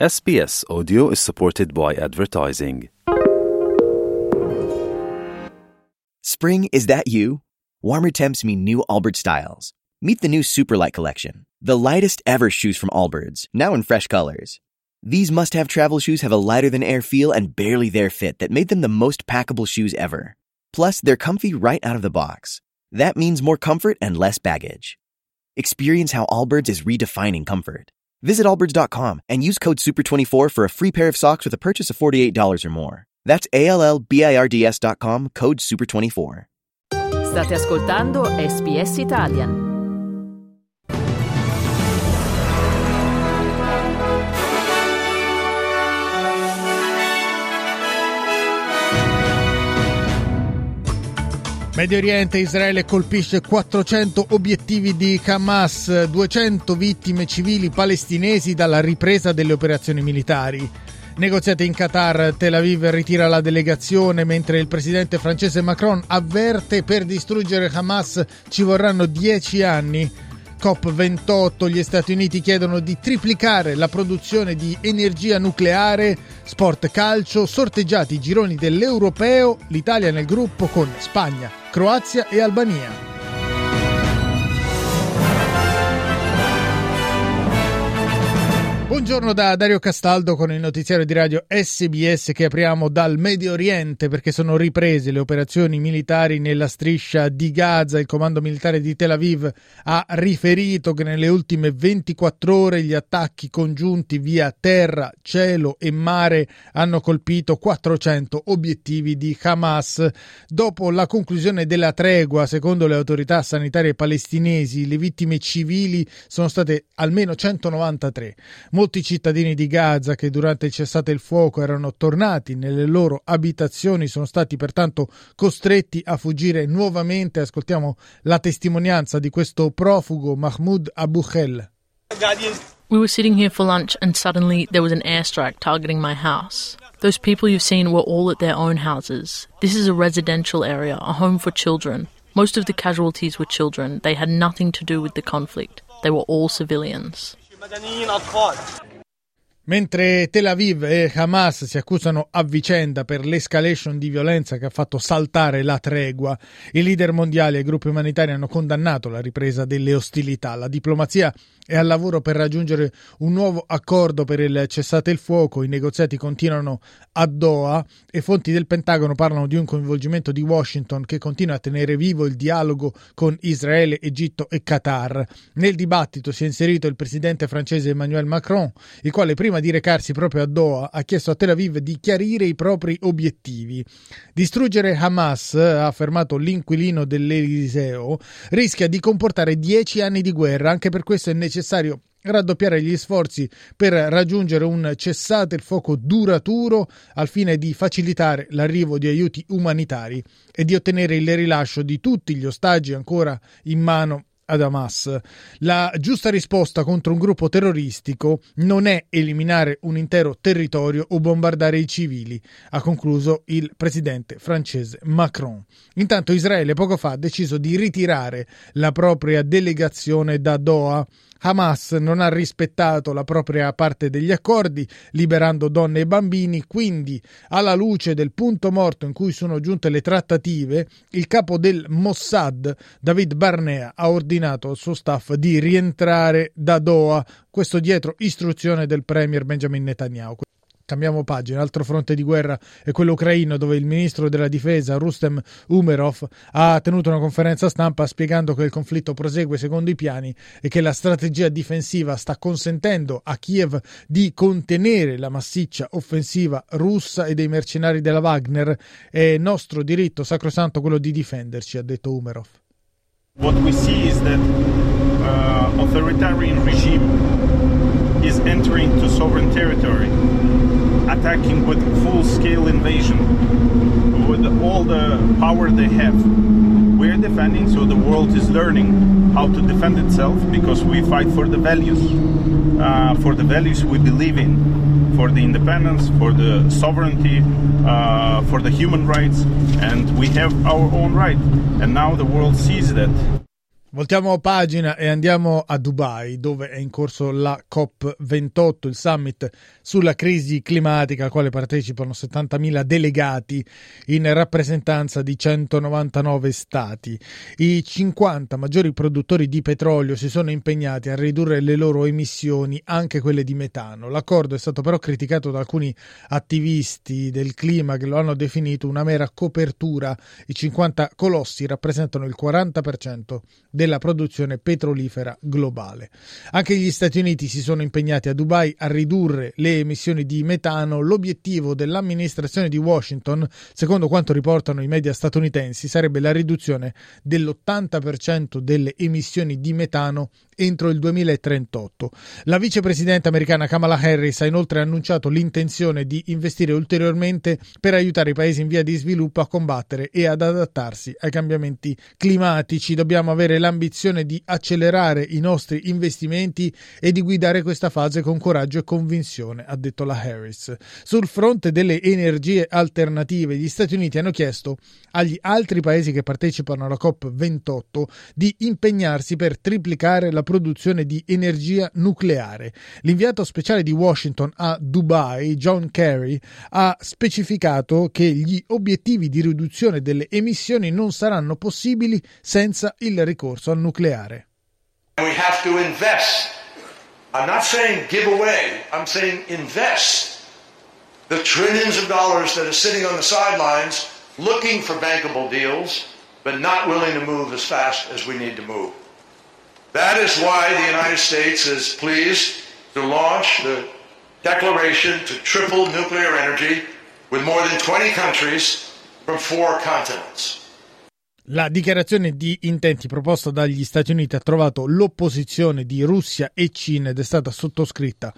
SBS Audio is supported by advertising. Spring, is that you? Warmer temps mean new Allbirds styles. Meet the new Superlight collection, the lightest ever shoes from Allbirds, now in fresh colors. These must have travel shoes have a lighter than air feel and barely there fit that made them the most packable shoes ever. Plus, they're comfy right out of the box. That means more comfort and less baggage. Experience how Allbirds is redefining comfort. Visit allbirds.com and use code SUPER24 for a free pair of socks with a purchase of $48 or more. That's A-L-L-B-I-R-D-S.com, code SUPER24. State ascoltando SBS Italian. Medio Oriente, Israele colpisce 400 obiettivi di Hamas, 200 vittime civili palestinesi dalla ripresa delle operazioni militari. Negoziati in Qatar, Tel Aviv ritira la delegazione mentre il presidente francese Macron avverte per distruggere Hamas ci vorranno 10 anni. COP28, gli Stati Uniti chiedono di triplicare la produzione di energia nucleare, sport calcio, sorteggiati i gironi dell'Europeo, l'Italia nel gruppo con Spagna, Croazia e Albania. Buongiorno da Dario Castaldo con il notiziario di radio SBS che apriamo dal Medio Oriente perché sono riprese le operazioni militari nella striscia di Gaza. Il comando militare di Tel Aviv ha riferito che nelle ultime 24 ore gli attacchi congiunti via terra, cielo e mare hanno colpito 400 obiettivi di Hamas. Dopo la conclusione della tregua, secondo le autorità sanitarie palestinesi, le vittime civili sono state almeno 193. Molti cittadini di Gaza che durante il cessate il fuoco erano tornati nelle loro abitazioni sono stati pertanto costretti a fuggire nuovamente. Ascoltiamo la testimonianza di questo profugo Mahmoud Abu Khel. We were sitting here for lunch and suddenly there was an airstrike targeting my house. Those people you've seen were all at their own houses. This is a residential area, a home for children. Most of the casualties were children. They had nothing to do with the conflict. They were all civilians. مدنيين أطفال. Mentre Tel Aviv e Hamas si accusano a vicenda per l'escalation di violenza che ha fatto saltare la tregua, i leader mondiali e i gruppi umanitari hanno condannato la ripresa delle ostilità. La diplomazia è al lavoro per raggiungere un nuovo accordo per il cessate il fuoco. I negoziati continuano a Doha e fonti del Pentagono parlano di un coinvolgimento di Washington che continua a tenere vivo il dialogo con Israele, Egitto e Qatar. Nel dibattito si è inserito il presidente francese Emmanuel Macron, il quale prima prima di recarsi proprio a Doha, ha chiesto a Tel Aviv di chiarire i propri obiettivi. Distruggere Hamas, ha affermato l'inquilino dell'Eliseo, rischia di comportare dieci anni di guerra, anche per questo è necessario raddoppiare gli sforzi per raggiungere un cessate il fuoco duraturo al fine di facilitare l'arrivo di aiuti umanitari e di ottenere il rilascio di tutti gli ostaggi ancora in mano ad Hamas. La giusta risposta contro un gruppo terroristico non è eliminare un intero territorio o bombardare i civili, ha concluso il presidente francese Macron. Intanto Israele poco fa ha deciso di ritirare la propria delegazione da Doha Hamas non ha rispettato la propria parte degli accordi, liberando donne e bambini, quindi alla luce del punto morto in cui sono giunte le trattative, il capo del Mossad, David Barnea, ha ordinato al suo staff di rientrare da Doha, questo dietro istruzione del premier Benjamin Netanyahu. Cambiamo pagina, altro fronte di guerra è quello ucraino dove il ministro della difesa Rustem Umerov ha tenuto una conferenza stampa spiegando che il conflitto prosegue secondo i piani e che la strategia difensiva sta consentendo a Kiev di contenere la massiccia offensiva russa e dei mercenari della Wagner. È nostro diritto sacrosanto quello di difenderci, ha detto Umerov. What we see is that uh, authoritarian regime is entering to sovereign territory. attacking with full-scale invasion with all the power they have. We're defending, so the world is learning how to defend itself because we fight for the values, uh, for the values we believe in, for the independence, for the sovereignty, uh, for the human rights, and we have our own right. And now the world sees that. Voltiamo pagina e andiamo a Dubai, dove è in corso la COP28, il summit sulla crisi climatica, al quale partecipano 70.000 delegati in rappresentanza di 199 stati. I 50 maggiori produttori di petrolio si sono impegnati a ridurre le loro emissioni, anche quelle di metano. L'accordo è stato però criticato da alcuni attivisti del clima che lo hanno definito una mera copertura. I 50 colossi rappresentano il 40% del della produzione petrolifera globale. Anche gli Stati Uniti si sono impegnati a Dubai a ridurre le emissioni di metano. L'obiettivo dell'amministrazione di Washington, secondo quanto riportano i media statunitensi, sarebbe la riduzione dell'80% delle emissioni di metano entro il 2038. La vicepresidente americana Kamala Harris ha inoltre annunciato l'intenzione di investire ulteriormente per aiutare i paesi in via di sviluppo a combattere e ad adattarsi ai cambiamenti climatici. Dobbiamo avere l'ambizione di accelerare i nostri investimenti e di guidare questa fase con coraggio e convinzione, ha detto la Harris. Sul fronte delle energie alternative, gli Stati Uniti hanno chiesto agli altri paesi che partecipano alla COP28 di impegnarsi per triplicare la produzione di energia nucleare. L'inviato speciale di Washington a Dubai, John Kerry, ha specificato che gli obiettivi di riduzione delle emissioni non saranno possibili senza il ricorso al nucleare. We have to invest. I'm not saying give away, I'm saying invest the trillions of dollars that are sitting on the sidelines looking for bankable deals, but not willing to move as fast as we need to move. That is why the United States is pleased to launch the declaration to triple nuclear energy with more than 20 countries from four continents. La dichiarazione di intenti proposta dagli Stati Uniti ha trovato l'opposizione di Russia e Cina ed è stata sottoscritta,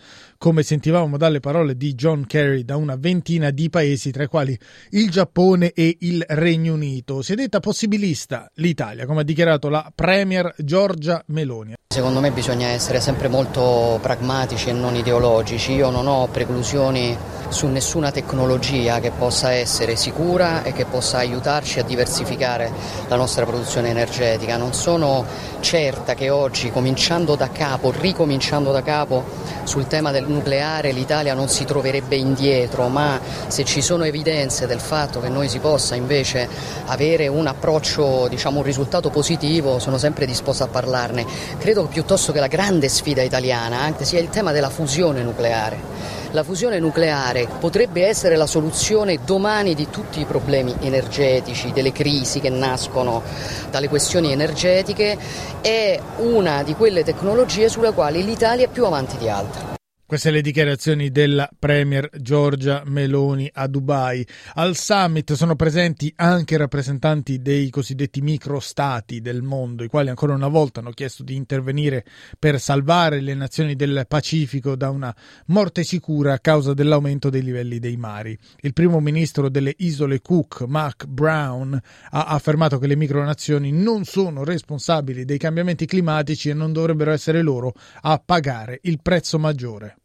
come sentivamo dalle parole di John Kerry, da una ventina di paesi, tra i quali il Giappone e il Regno Unito. Si è detta possibilista l'Italia, come ha dichiarato la Premier Giorgia Meloni. Secondo me bisogna essere sempre molto pragmatici e non ideologici. Io non ho preclusioni su nessuna tecnologia che possa essere sicura e che possa aiutarci a diversificare la nostra produzione energetica. Non sono certa che oggi, cominciando da capo, ricominciando da capo, sul tema del nucleare l'Italia non si troverebbe indietro, ma se ci sono evidenze del fatto che noi si possa invece avere un approccio, diciamo un risultato positivo, sono sempre disposto a parlarne. Credo piuttosto che la grande sfida italiana anche sia il tema della fusione nucleare. La fusione nucleare potrebbe essere la soluzione domani di tutti i problemi energetici, delle crisi che nascono dalle questioni energetiche, è una di quelle tecnologie sulle quali l'Italia è più avanti di altre. Queste le dichiarazioni della Premier Giorgia Meloni a Dubai. Al summit sono presenti anche rappresentanti dei cosiddetti microstati del mondo, i quali ancora una volta hanno chiesto di intervenire per salvare le nazioni del Pacifico da una morte sicura a causa dell'aumento dei livelli dei mari. Il primo ministro delle isole Cook, Mark Brown, ha affermato che le micronazioni non sono responsabili dei cambiamenti climatici e non dovrebbero essere loro a pagare il prezzo maggiore.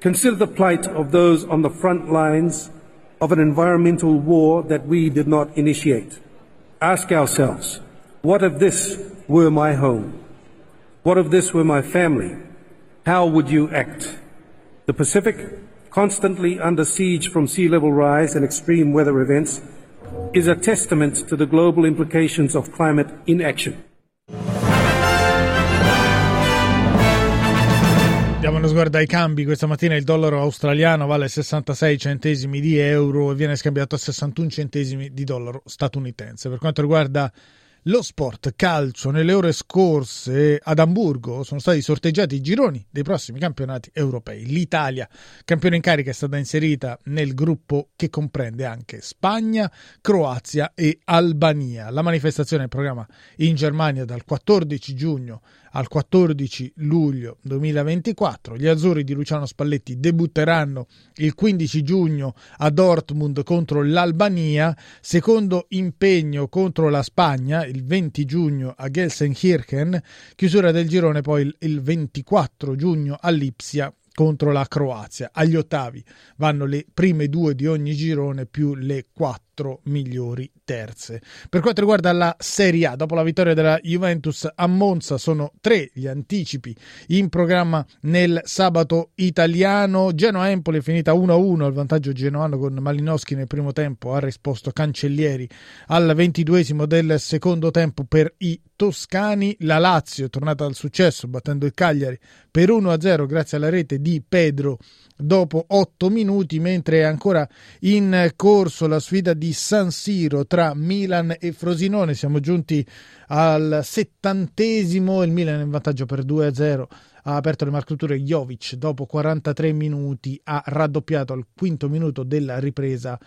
Consider the plight of those on the front lines of an environmental war that we did not initiate. Ask ourselves, what if this were my home? What if this were my family? How would you act? The Pacific, constantly under siege from sea level rise and extreme weather events, is a testament to the global implications of climate inaction. Diamo uno sguardo ai cambi. Questa mattina il dollaro australiano vale 66 centesimi di euro e viene scambiato a 61 centesimi di dollaro statunitense. Per quanto riguarda lo sport calcio, nelle ore scorse ad Amburgo sono stati sorteggiati i gironi dei prossimi campionati europei. L'Italia, campione in carica, è stata inserita nel gruppo che comprende anche Spagna, Croazia e Albania. La manifestazione è programma in Germania dal 14 giugno al 14 luglio 2024. Gli azzurri di Luciano Spalletti debutteranno il 15 giugno a Dortmund contro l'Albania, secondo impegno contro la Spagna il 20 giugno a Gelsenkirchen, chiusura del girone poi il 24 giugno a Lipsia contro la Croazia. Agli ottavi vanno le prime due di ogni girone più le quattro quattro migliori terze. Per quanto riguarda la Serie A, dopo la vittoria della Juventus a Monza sono tre gli anticipi in programma nel sabato italiano. Genoa-Empoli è finita 1-1, il vantaggio genoano con Malinowski nel primo tempo ha risposto Cancellieri al ventiduesimo del secondo tempo per i toscani. La Lazio è tornata al successo battendo il Cagliari per 1-0 grazie alla rete di Pedro dopo 8 minuti, mentre è ancora in corso la sfida di San Siro tra Milan e Frosinone. Siamo giunti al settantesimo, il Milan è in vantaggio per 2-0 ha aperto le marcature Jovic dopo 43 minuti ha raddoppiato al quinto minuto della ripresa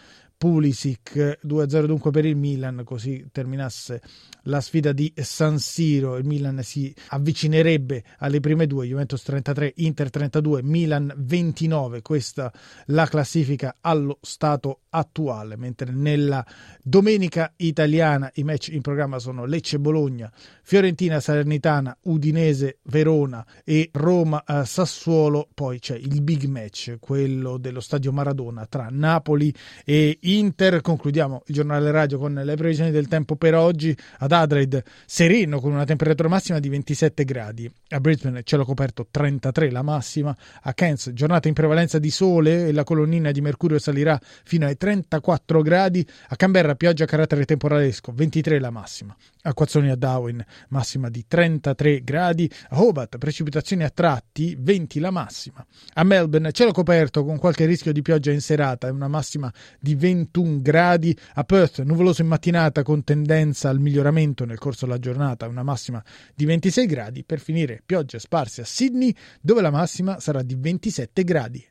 Pulisic 2-0 dunque per il Milan così terminasse la sfida di San Siro. Il Milan si avvicinerebbe alle prime due Juventus 33 Inter 32 Milan 29 questa la classifica allo stato attuale mentre nella domenica italiana i match in programma sono Lecce Bologna Fiorentina Salernitana Udinese Verona e Roma eh, Sassuolo. Poi c'è il big match quello dello stadio Maradona tra Napoli e Inter. Concludiamo il giornale radio con le previsioni del tempo per oggi. Ad Adelaide sereno con una temperatura massima di 27 gradi. A Brisbane cielo coperto 33 la massima. A Cairns giornata in prevalenza di sole e la colonnina di mercurio salirà fino ai 34 gradi. A Canberra pioggia a carattere temporalesco 23 la massima. Acquazzoni a Darwin massima di 33 gradi. A Hobart precipitazioni a tratti 20 la massima. A Melbourne cielo coperto con qualche rischio di pioggia in serata e una massima di 20 21 gradi, a Perth nuvoloso in mattinata con tendenza al miglioramento nel corso della giornata, una massima di 26 gradi, per finire piogge sparse a Sydney dove la massima sarà di 27 gradi.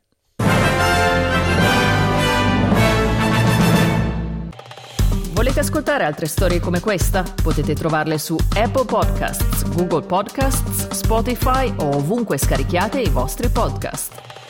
Volete ascoltare altre storie come questa? Potete trovarle su Apple Podcasts, Google Podcasts, Spotify o ovunque scarichiate i vostri podcast.